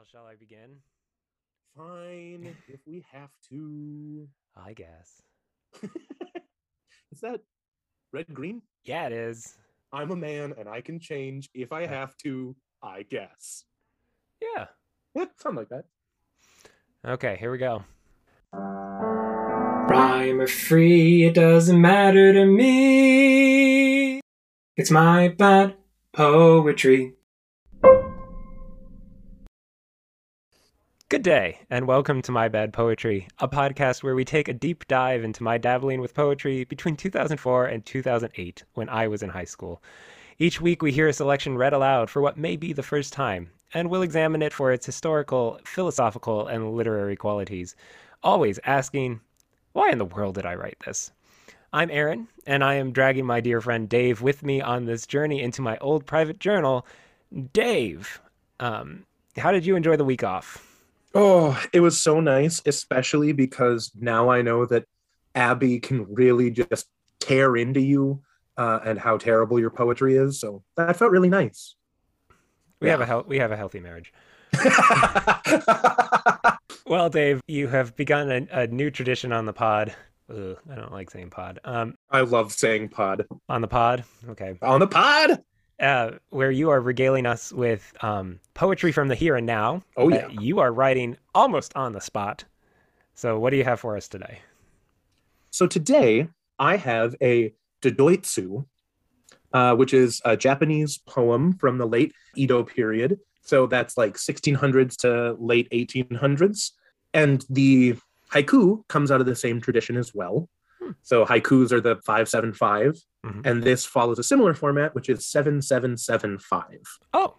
Well, shall I begin? Fine, if we have to. I guess. Is that red green? Yeah, it is. I'm a man and I can change if I have to, I guess. Yeah. Yeah, something like that. Okay, here we go. Rhyme or free, it doesn't matter to me. It's my bad poetry. Good day, and welcome to My Bad Poetry, a podcast where we take a deep dive into my dabbling with poetry between 2004 and 2008, when I was in high school. Each week, we hear a selection read aloud for what may be the first time, and we'll examine it for its historical, philosophical, and literary qualities, always asking, why in the world did I write this? I'm Aaron, and I am dragging my dear friend Dave with me on this journey into my old private journal. Dave, um, how did you enjoy the week off? Oh, it was so nice, especially because now I know that Abby can really just tear into you uh, and how terrible your poetry is. So that felt really nice. We Yeah. have a hel- we have a healthy marriage. Well, Dave, you have begun a, a new tradition on the pod. Ugh, I don't like saying pod. Um, I love saying pod. on the pod, okay, On the pod. Uh, where you are regaling us with um, poetry from the here and now. Oh, yeah. you are writing almost on the spot. So, what do you have for us today? So today I have a Dodoitsu, uh, which is a Japanese poem from the late Edo period. So that's like 1600s to late 1800s. And the haiku comes out of the same tradition as well. So haikus are the 575, Mhm. and this follows a similar format, which is 7775. Oh,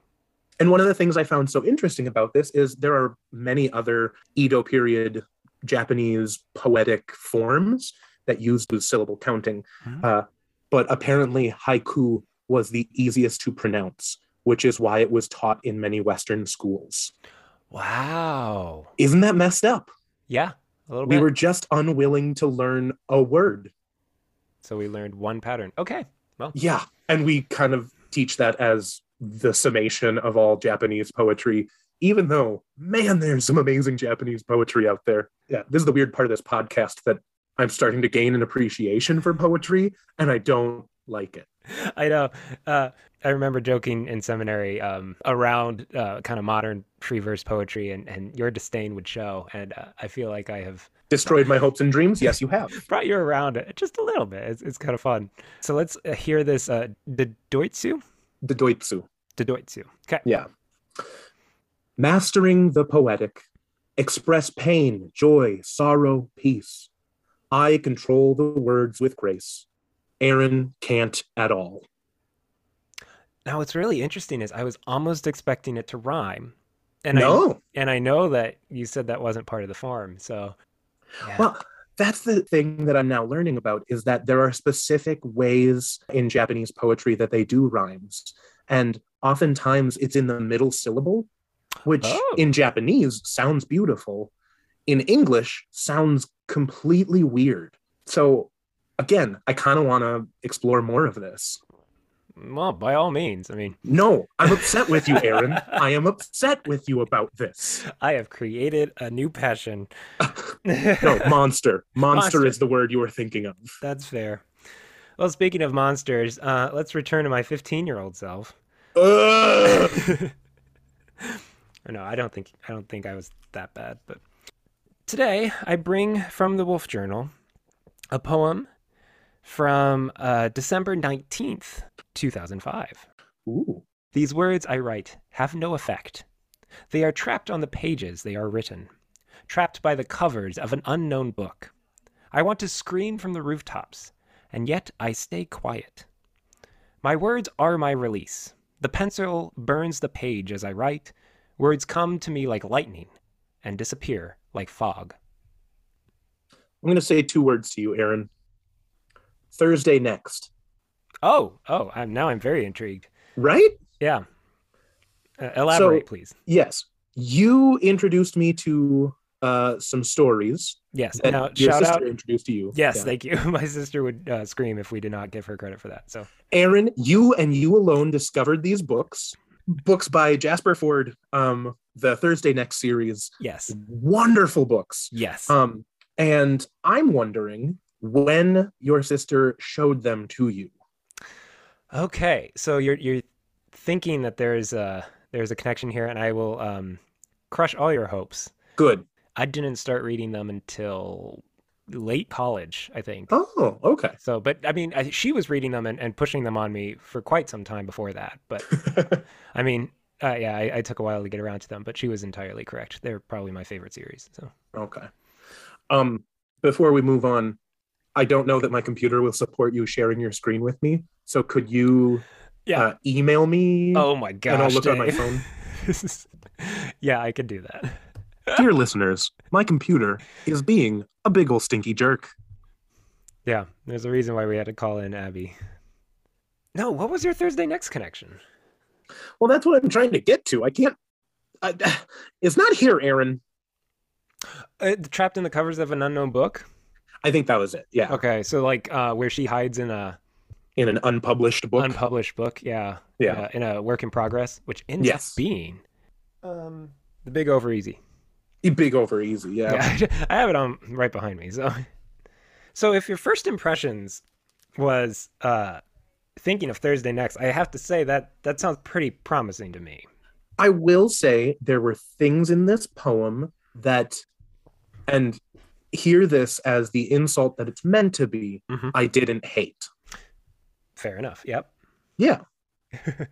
And one of the things I found so interesting about this is there are many other Edo period Japanese poetic forms that use the syllable counting. Mhm. Uh, but apparently, haiku was the easiest to pronounce, which is why it was taught in many Western schools. wow. Isn't that messed up? Yeah, a little We bit. were just unwilling to learn a word. So we learned one pattern. Okay. Well, Yeah. And we kind of teach that as the summation of all Japanese poetry, even though, man, there's some amazing Japanese poetry out there. Yeah. This is the weird part of this podcast that I'm starting to gain an appreciation for poetry, and I don't like it. I know. Uh, I remember joking in seminary um, around uh, kind of modern free verse poetry, and, and your disdain would show. And uh, I feel like I have Destroyed my hopes and dreams? Yes, you have. brought you around it just a little bit. It's, it's kind of fun. So let's uh, hear this uh, Dodoitsu. The Doitsu. Dodoitsu. Okay. Yeah. Mastering the poetic, express pain, joy, sorrow, peace. I control the words with grace. Aaron can't at all. Now, what's really interesting is I was almost expecting it to rhyme. And I, and I know that you said that wasn't part of the form. So, yeah. Well, that's the thing that I'm now learning about is that there are specific ways in Japanese poetry that they do rhymes. And oftentimes it's in the middle syllable, which Oh. in Japanese sounds beautiful. In English sounds completely weird. So again, I kind of want to explore more of this. Well, by all means. I mean, No, I'm upset with you, Aaron. I am upset with you about this. I have created a new passion. No, monster. Monster, Monster. is the word you were thinking of. That's fair. Well, speaking of monsters, uh, let's return to my 15 year old self. Or no, I don't think I don't think I was that bad. But today I bring from the Wolf Journal a poem from uh, December 19th, 2005. Ooh. These words I write have no effect. They are trapped on the pages they are written, trapped by the covers of an unknown book. I want to scream from the rooftops, and yet I stay quiet. My words are my release. The pencil burns the page as I write. Words come to me like lightning and disappear like fog. I'm going to say two words to you, Aaron. Thursday next. Oh, oh, I'm now I'm very intrigued. Right? Yeah. Uh, elaborate, please. Yes. You introduced me to uh, some stories Yes. Now, your shout sister out. introduced to you. Yes, Yeah. thank you. My sister would uh, scream if we did not give her credit for that. So, Aaron, you and you alone discovered these books, books by Jasper Fforde, um, the Thursday Next series. Yes. Wonderful books. Yes. Um, and I'm wondering when your sister showed them to you. Okay, so you're you're thinking that there's a there's a connection here, and I will um, crush all your hopes. Good. I didn't start reading them until late college, I think. Oh, okay. So, but I mean, I, she was reading them and, and pushing them on me for quite some time before that. But I mean, uh, yeah, I, I took a while to get around to them, but she was entirely correct. They're probably my favorite series. So, okay. Um, before we move on, I don't know that my computer will support you sharing your screen with me. So could you yeah, uh, email me oh my gosh, and I'll look on my phone? Is- yeah, I could do that. Dear listeners, my computer is being a big old stinky jerk. Yeah, there's a reason why we had to call in Abby. No, what was your Thursday next connection? Well, that's what I'm trying to get to. I can't. I, it's not here, Aaron. Uh, trapped in the covers of an unknown book. I think that was it. Yeah, Okay, so like uh, where she hides in a in an unpublished book. unpublished book. Yeah, yeah. uh, in a work in progress, which ends Yes. up being um, the Big Over Easy. The big over easy. Yeah. Yeah, I have it on right behind me. So, so if your first impressions was uh, thinking of Thursday next, I have to say that that sounds pretty promising to me. I will say there were things in this poem that, and hear this as the insult that it's meant to be, Mhm. I didn't hate. Fair enough. Yep. Yeah.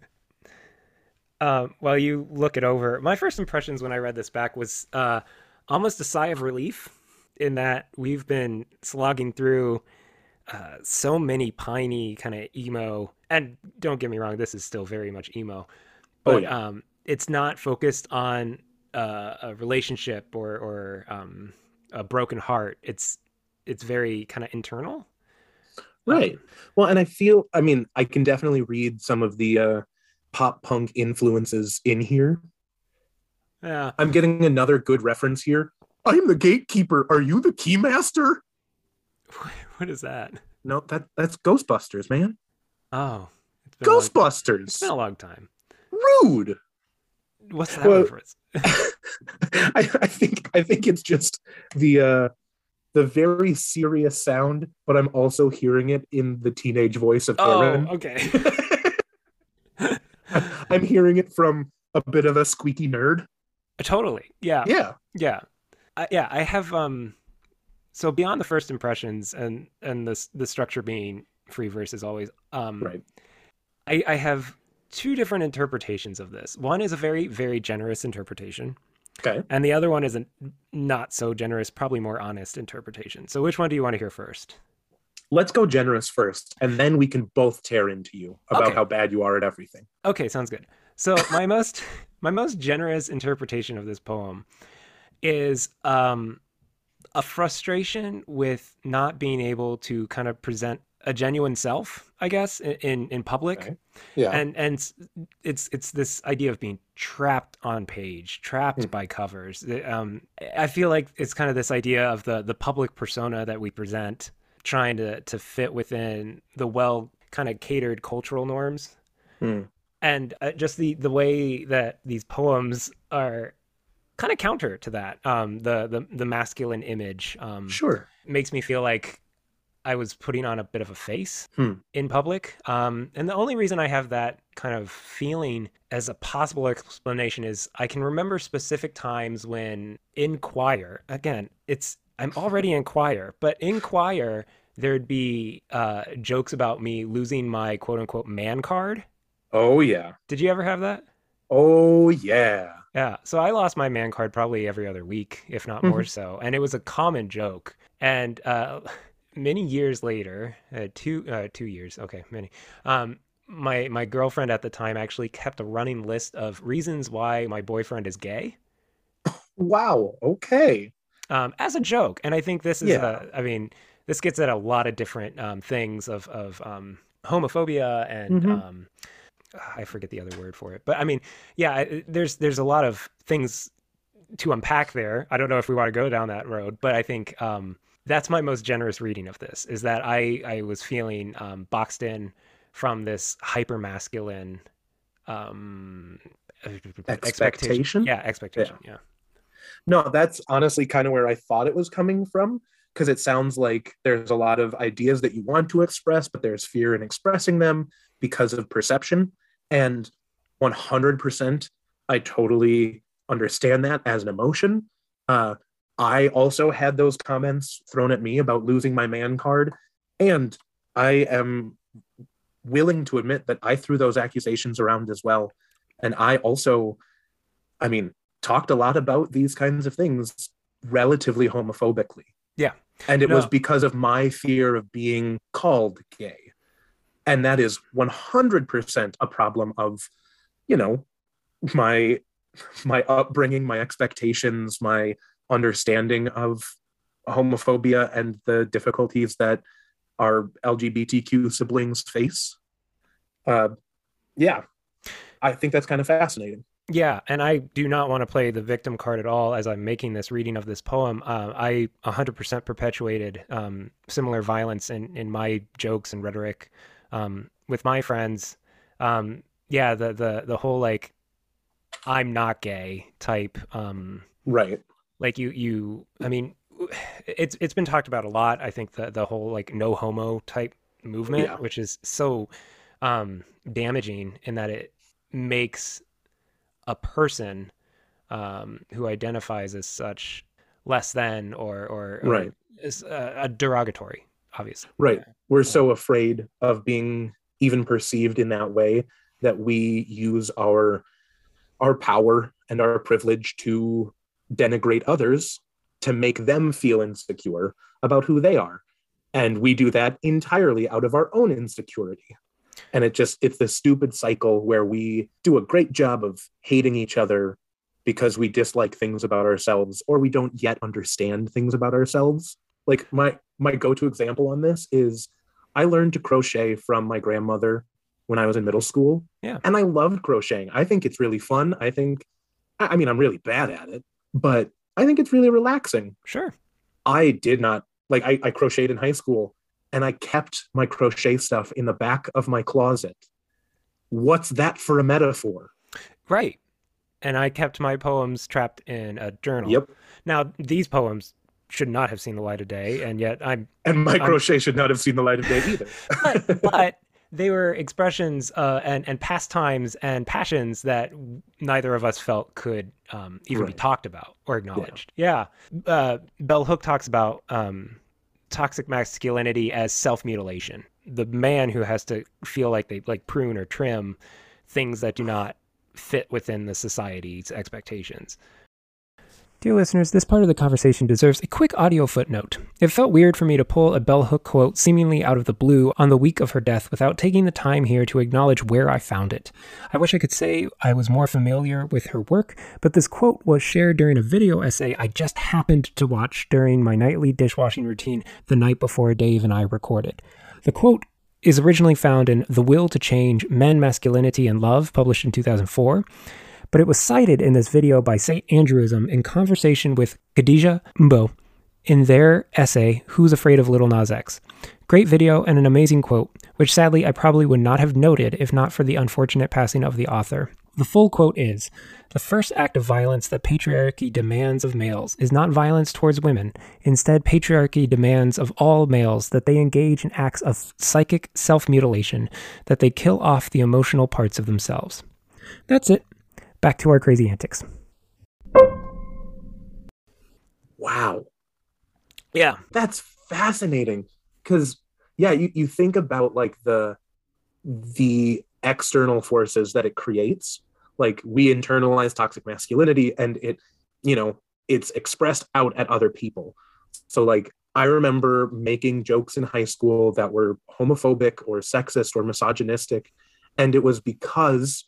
Um, while you look it over, my first impressions when I read this back was uh, almost a sigh of relief in that we've been slogging through uh, so many piney kind of emo, and don't get me wrong, this is still very much emo, Oh, but yeah. um, it's not focused on uh, a relationship or or um, a broken heart. It's it's very kind of internal. Right. Well, and I feel, I mean, I can definitely read some of the uh, pop punk influences in here. Yeah. I'm getting another good reference here. I'm the gatekeeper. Are you the keymaster? What is that? No, that that's Ghostbusters, man. Oh, ghostbusters it's been a long- It's Ghostbusters. been a long time. Rude. What's that Well- reference? I, I think I think it's just the uh the very serious sound, but I'm also hearing it in the teenage voice of Oh, okay. I'm hearing it from a bit of a squeaky nerd. totally. Yeah. Yeah. Yeah. I, yeah. I have um. So beyond the first impressions and and the the structure being free versus always um. Right. I I have two different interpretations of this. One is a very very generous interpretation, Okay. and the other one is a not so generous, probably more honest interpretation. So which one do you want to hear first? Let's go generous first, and then we can both tear into you about Okay. how bad you are at everything. Okay, sounds good. So my most my most generous interpretation of this poem is um a frustration with not being able to kind of present a genuine self, I guess, in in public. Yeah. And and it's it's this idea of being trapped on page, trapped Hmm. by covers. Um, I feel like it's kind of this idea of the the public persona that we present, trying to to fit within the well kind of catered cultural norms Hmm. and uh, just the the way that these poems are kind of counter to that um the the, the masculine image um Sure. makes me feel like i was putting on a bit of a face Hmm. in public um and the only reason i have that kind of feeling as a possible explanation is i can remember specific times when in choir again it's i'm already in choir but in choir there'd be uh jokes about me losing my quote unquote man card Oh yeah. did you ever have that? Oh yeah. Yeah. So I lost my man card probably every other week, if not more so. And it was a common joke. And uh, many years later, uh, two uh, two years, okay, many. Um, my my girlfriend at the time actually kept a running list of reasons why my boyfriend is gay, Wow. Okay. um, as a joke. And I think this is, Yeah. uh, I mean, this gets at a lot of different um, things of of um, homophobia and Mhm. um, I forget the other word for it, but I mean, yeah, I- there's there's a lot of things to unpack there. I don't know if we want to go down that road, but I think um, that's my most generous reading of this. Is that I I was feeling um, boxed in from this hyper masculine um Expectation? Yeah, expectation. Yeah. No, that's honestly kind of where I thought it was coming from because it sounds like there's a lot of ideas that you want to express, but there's fear in expressing them because of perception. And 100%, I totally understand that as an emotion. Uh, I also had those comments thrown at me about losing my man card. And I am willing to admit that I threw those accusations around as well. And I also, I mean, talked a lot about these kinds of things relatively homophobically. Yeah. And it No. was because of my fear of being called gay. And that is 100% a problem of, you know, my my upbringing, my expectations, my understanding of homophobia and the difficulties that our LGBTQ siblings face. Uh, yeah, I think that's kind of fascinating. Yeah, and I do not want to play the victim card at all as I'm making this reading of this poem. Uh, I 100% perpetuated um, similar violence in, in my jokes and rhetoric um, with my friends. Um, yeah, the the the whole like I'm not gay type. Um, Right. Like you you I mean, it's it's been talked about a lot. I think the the whole like no homo type movement, Yeah. which is so um, damaging in that it makes a person um, who identifies as such less than or or, or Right. is uh, a derogatory, obviously. Right. We're so afraid of being even perceived in that way that we use our our power and our privilege to denigrate others to make them feel insecure about who they are. And we do that entirely out of our own insecurity. And it just it's this stupid cycle where we do a great job of hating each other because we dislike things about ourselves or we don't yet understand things about ourselves. Like my my go-to example on this is I learned to crochet from my grandmother when I was in middle school. Yeah. And I loved crocheting. I think it's really fun. I think I I mean I'm really bad at it, but I think it's really relaxing. Sure. I did not like I, I crocheted in high school and I kept my crochet stuff in the back of my closet. What's that for a metaphor? Right. And I kept my poems trapped in a journal. Yep. Now, these poems should not have seen the light of day, and yet I'm And my I'm- crochet should not have seen the light of day either. but, but they were expressions uh, and and pastimes and passions that neither of us felt could um, even be talked about or acknowledged. Yeah, Uh, Bell Hook talks about um, toxic masculinity as self mutilation. The man who has to feel like they like prune or trim things that do not fit within the society's expectations. Dear listeners, this part of the conversation deserves a quick audio footnote. It felt weird for me to pull a Bell Hook quote seemingly out of the blue on the week of her death without taking the time here to acknowledge where I found it. I wish I could say I was more familiar with her work, but this quote was shared during a video essay I just happened to watch during my nightly dishwashing routine the night before Dave and I recorded. The quote is originally found in The Will to Change Men, Masculinity, and Love, published in 2004 but it was cited in this video by St. Andrewism in conversation with Khadija Mbowe in their essay, Who's Afraid of Lil Nas X? Great video and an amazing quote, which sadly I probably would not have noted if not for the unfortunate passing of the author. The full quote is The first act of violence that patriarchy demands of males is not violence towards women. Instead, patriarchy demands of all males that they engage in acts of psychic self mutilation, that they kill off the emotional parts of themselves. That's it back to our crazy antics. wow. Yeah. That's fascinating. Cause yeah, you, you think about like the the external forces that it creates. Like we internalize toxic masculinity and it, you know, it's expressed out at other people. So like I remember making jokes in high school that were homophobic or sexist or misogynistic. And it was because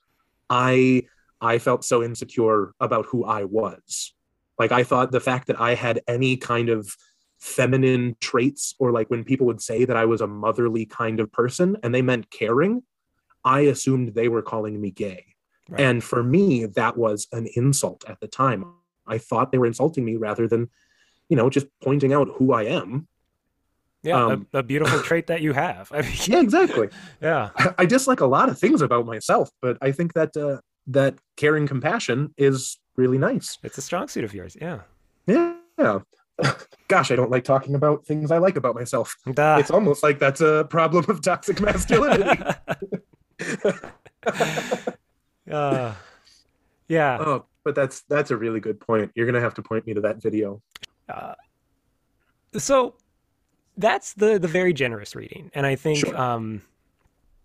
I I felt so insecure about who I was. Like I thought the fact that I had any kind of feminine traits or like when people would say that I was a motherly kind of person and they meant caring, I assumed they were calling me gay. Right. And for me, that was an insult at the time. I thought they were insulting me rather than, you know, just pointing out who I am. Yeah, Um, a, a beautiful trait that you have. I mean, Yeah, exactly. yeah. I- I dislike a lot of things about myself, but I think that uh, that caring compassion is really nice. It's a strong suit of yours. Yeah. Yeah. Gosh, I don't like talking about things I like about myself. Duh. It's almost like that's a problem of toxic masculinity. uh, yeah. oh, but that's that's a really good point. You're gonna have to point me to that video. Uh, so that's the the very generous reading, and I think Sure. um,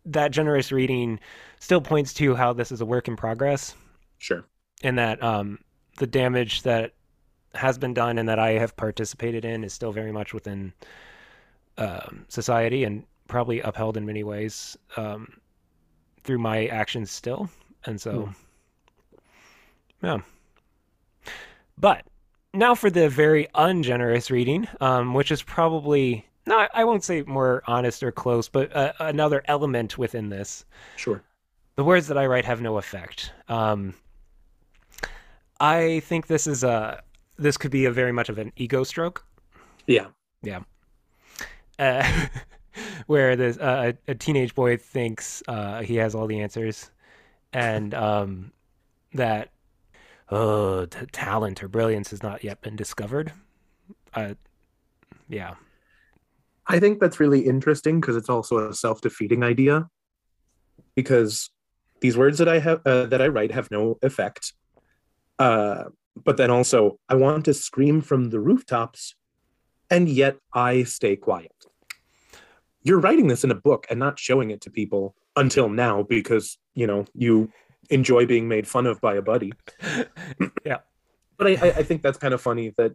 that generous reading still points to how this is a work in progress, Sure. and that um, the damage that has been done and that I have participated in is still very much within um, society and probably upheld in many ways um, through my actions still, and so yeah. But now for the very ungenerous reading, um, which is probably no, I- won't say more honest or close, but uh, another element within this. Sure. The words that I write have no effect. Um, I think this is a this could be a very much of an ego stroke, Yeah. Yeah. Uh, where this uh, a a teenage boy thinks uh, he has all the answers, and um, that oh, t- talent or brilliance has not yet been discovered. Uh, yeah, I think that's really interesting because it's also a self-defeating idea. Because these words that I have uh, that I write have no effect. Uh, but then also, I want to scream from the rooftops, and yet I stay quiet. You're writing this in a book and not showing it to people until now because you know you enjoy being made fun of by a buddy. Yeah. But I, I, I think that's kind of funny that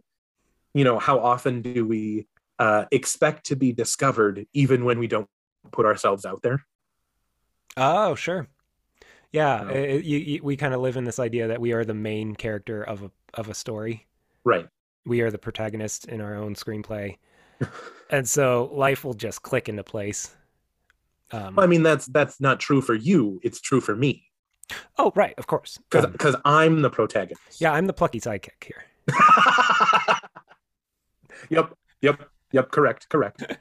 you know how often do we uh, expect to be discovered even when we don't put ourselves out there. Oh, sure. Yeah, uh, you, you, we kind of live in this idea that we are the main character of a of a story. Right. We are the protagonist in our own screenplay, and so life will just click into place. Um, I mean, that's that's not true for you. It's true for me oh, right, of course. because Um, because I'm the protagonist. yeah, I'm the plucky sidekick here. yep. Yep. Yep. Correct. Correct.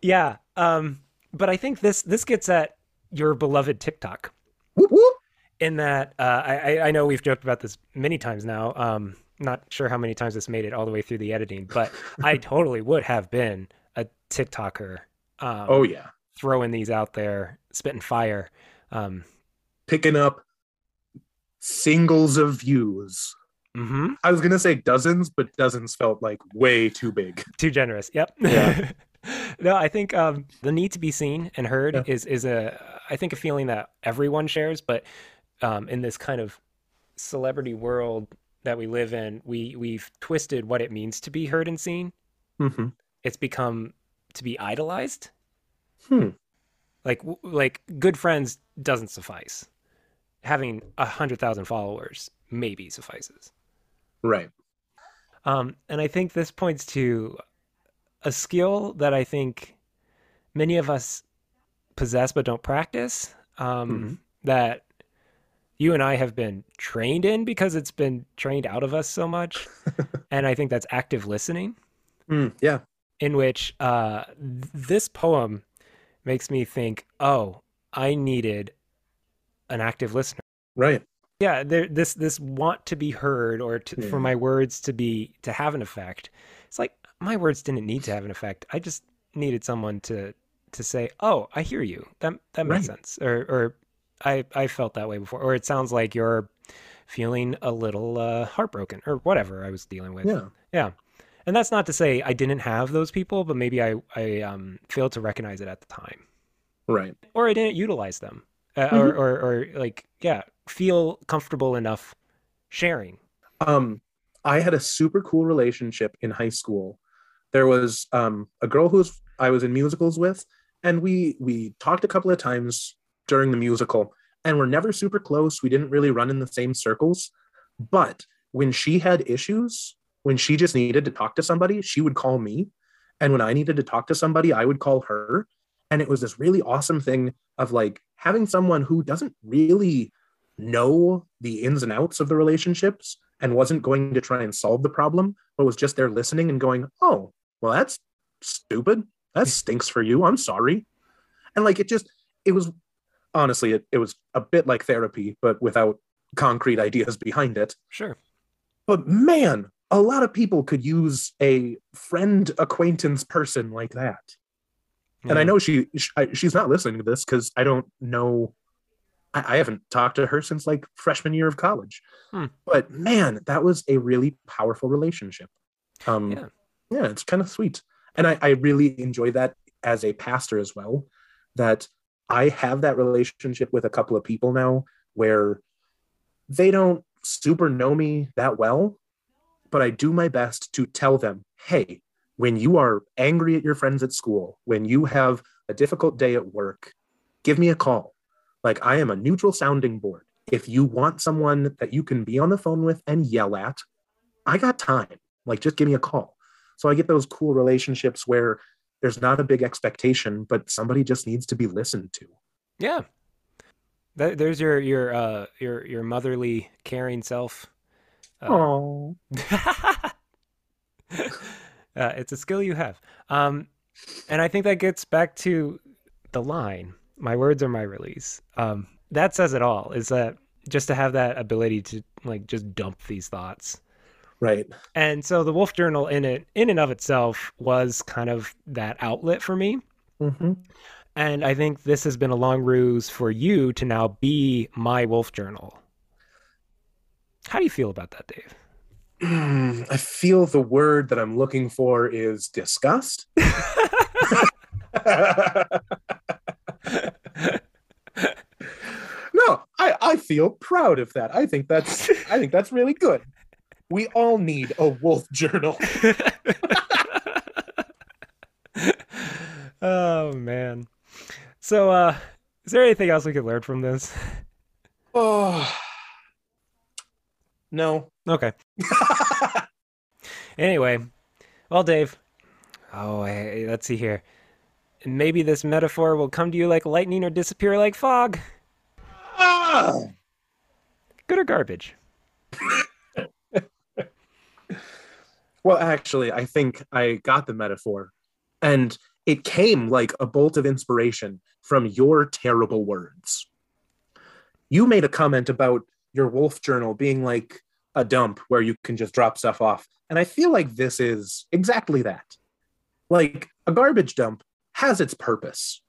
Yeah, um, but I think this this gets at your beloved TikTok. whoop, whoop. in that uh, I, I- know we've joked about this many times now. Um, not sure how many times this made it all the way through the editing, but I totally would have been a TikToker. Um, Oh yeah. throwing these out there, spitting fire. Um, Picking up singles of views. Mhm. I was gonna say dozens, but dozens felt like way too big. Too generous. Yep. Yeah. no, I think um, the need to be seen and heard Yeah. is is a I think a feeling that everyone shares, but um, in this kind of celebrity world that we live in, we we've twisted what it means to be heard and seen. Mhm. It's become to be idolized. Hmm. Like like good friends doesn't suffice. Having a hundred thousand followers maybe suffices. Right. Um, and I think this points to a skill that I think many of us possess but don't practice. Um, Mhm. That you and I have been trained in because it's been trained out of us so much. and I think that's active listening, Mm, yeah. in which uh, this poem makes me think, oh, I needed an active listener. Right. Yeah there this this want to be heard or to, for my words to be to have an effect. It's like my words didn't need to have an effect. I just needed someone to to say oh i hear you. That that makes Right. sense. Or or i i felt that way before. Or it sounds like you're feeling a little uh heartbroken or whatever i was dealing with. Yeah. yeah. And that's not to say i didn't have those people but maybe i i um failed to recognize it at the time. Right. or I didn't utilize them, uh, Mm-hmm. or, or or like yeah, feel comfortable enough sharing. Um, I had a super cool relationship in high school. There was um, a girl who I was in musicals with, and we we talked a couple of times during the musical, and we're never super close. We didn't really run in the same circles, but when she had issues, when she just needed to talk to somebody, she would call me, and when I needed to talk to somebody, I would call her, and it was this really awesome thing of like having someone who doesn't really know the ins and outs of the relationships and wasn't going to try and solve the problem, but was just there listening and going, "Oh, well, that's stupid. That stinks for you. I'm sorry. And like it just it was honestly it, it was a bit like therapy, but without concrete ideas behind it. Sure. But man, a lot of people could use a friend acquaintance person like that. And I know she, sh I, she's not listening to this because I don't know. I, I haven't talked to her since like freshman year of college. Hmm. But man, that was a really powerful relationship. Um, Yeah. yeah, it's kind of sweet, and I, I really enjoy that as a pastor as well. That I have that relationship with a couple of people now where they don't super know me that well, but I do my best to tell them, hey, when you are angry at your friends at school, when you have a difficult day at work, give me a call. Like I am a neutral sounding board. If you want someone that you can be on the phone with and yell at, I got time. Like just give me a call. So I get those cool relationships where there's not a big expectation, but somebody just needs to be listened to. Yeah. Th- there's your your uh your your motherly caring self. Uh, Oh, uh, it's a skill you have. Um, and I think that gets back to the line, my words are my release. Um, that says it all, is that just to have that ability to like just dump these thoughts. right. And so the Wolf Journal in it in and of itself was kind of that outlet for me. hmm And I think this has been a long ruse for you to now be my Wolf Journal. How do you feel about that, Dave? I feel the word that I'm looking for is disgust. no, I, I feel proud of that. I think that's I think that's really good. We all need a wolf journal. oh man. So uh is there anything else we could learn from this? Oh no. Okay. Anyway, well Dave. Oh, I, let's see here. And maybe this metaphor will come to you like lightning or disappear like fog. Ah! Good or garbage? Well, actually, I think I got the metaphor. And it came like a bolt of inspiration from your terrible words. You made a comment about your wolf journal being like a dump where you can just drop stuff off. And I feel like this is exactly that. Like a garbage dump has its purpose.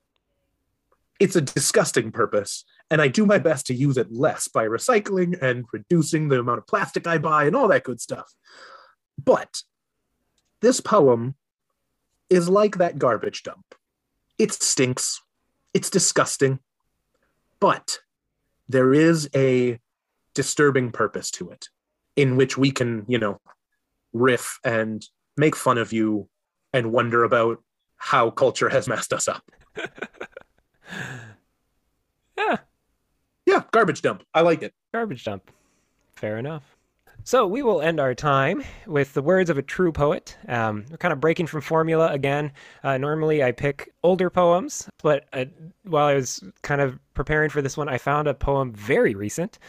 It's a disgusting purpose, and I do my best to use it less by recycling and reducing the amount of plastic I buy and all that good stuff. But this poem is like that garbage dump. It stinks. It's disgusting. But there is a disturbing purpose to it in which we can, you know, riff and make fun of you and wonder about how culture has messed us up. Yeah, Yeah, garbage dump. I like it. garbage dump. Fair enough. So we will end our time with the words of a true poet. Um, we're kind of breaking from formula again. Uh, normally I pick older poems, but uh, while I was kind of preparing for this one, I found a poem very recent,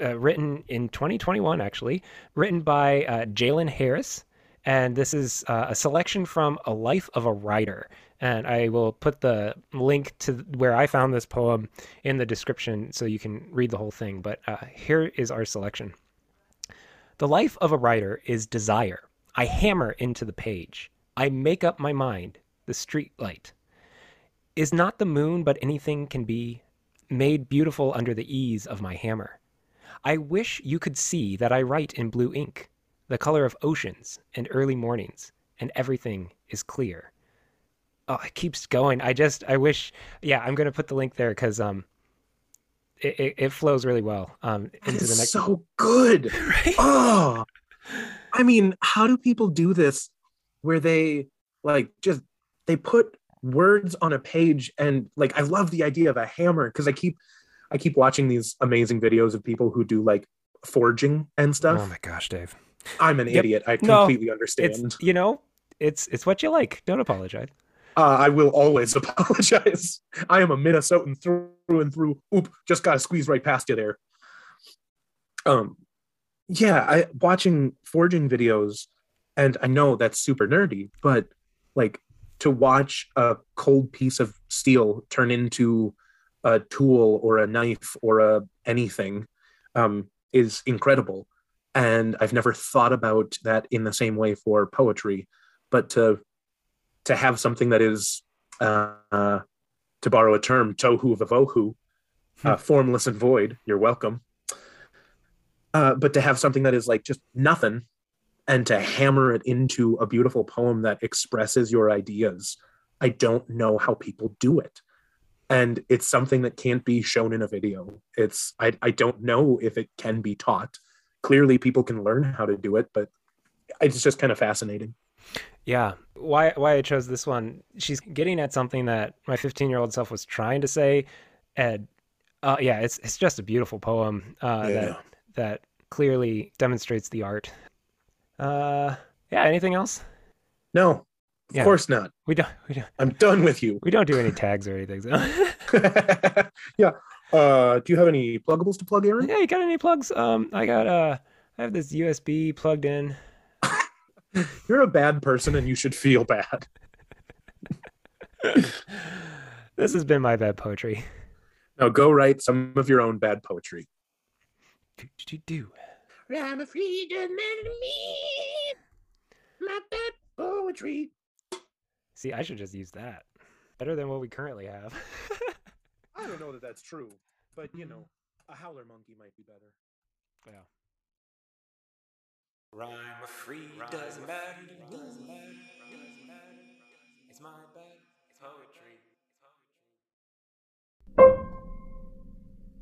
uh, written in 2021 actually, written by uh, Jalen Harris. And this is uh, a selection from A Life of a Writer. And I will put the link to where I found this poem in the description so you can read the whole thing. But uh, here is our selection. The life of a writer is desire. I hammer into the page. I make up my mind, the street light. Is not the moon but anything can be, made beautiful under the ease of my hammer. I wish you could see that I write in blue ink, the color of oceans and early mornings, and everything is clear. Oh, it keeps going. I just, I wish, yeah, I'm gonna put the link there because um, it, it, it flows really well um into the It's next. so good. right? Oh, I mean, how do people do this where they like just they put words on a page and like I love the idea of a hammer because I keep I keep watching these amazing videos of people who do like forging and stuff. Oh my gosh, Dave. I'm an Yep. idiot. I No, completely understand. It's you know, it's it's what you like. Don't apologize. Uh, I will always apologize. I am a Minnesotan through and through. Oop, just gotta squeeze right past you there. Um, yeah, I watching forging videos, and I know that's super nerdy, but like to watch a cold piece of steel turn into a tool or a knife or a anything um, is incredible. And I've never thought about that in the same way for poetry, but to to have something that is, uh, uh, to borrow a term, tohu vavohu, uh, Hmm. formless and void. You're welcome. Uh, but to have something that is like just nothing and to hammer it into a beautiful poem that expresses your ideas i don't know how people do it and it's something that can't be shown in a video it's i, I don't know if it can be taught clearly people can learn how to do it but it's just kind of fascinating Yeah. Why why I chose this one? She's getting at something that my 15 year old self was trying to say, and uh, yeah, it's it's just a beautiful poem uh, Yeah. that that clearly demonstrates the art. Uh, yeah. Anything else? no of Yeah. course not We don't we don't i'm done with you we don't do any tags or anything. So. yeah uh do you have any pluggables to plug aaron yeah, you got any plugs? Um, I got uh, I have this USB plugged in. you're a bad person and you should feel bad This has been my bad poetry. now go write some of your own bad poetry Do, do, do. I'm a freedom man, me. my bad poetry. See, I should just use that. Better than what we currently have. I don't know that that's true, but you mm-hmm. know, a howler monkey might be better. yeah. Rhyme free doesn't matter. Doesn't matter. It's my bad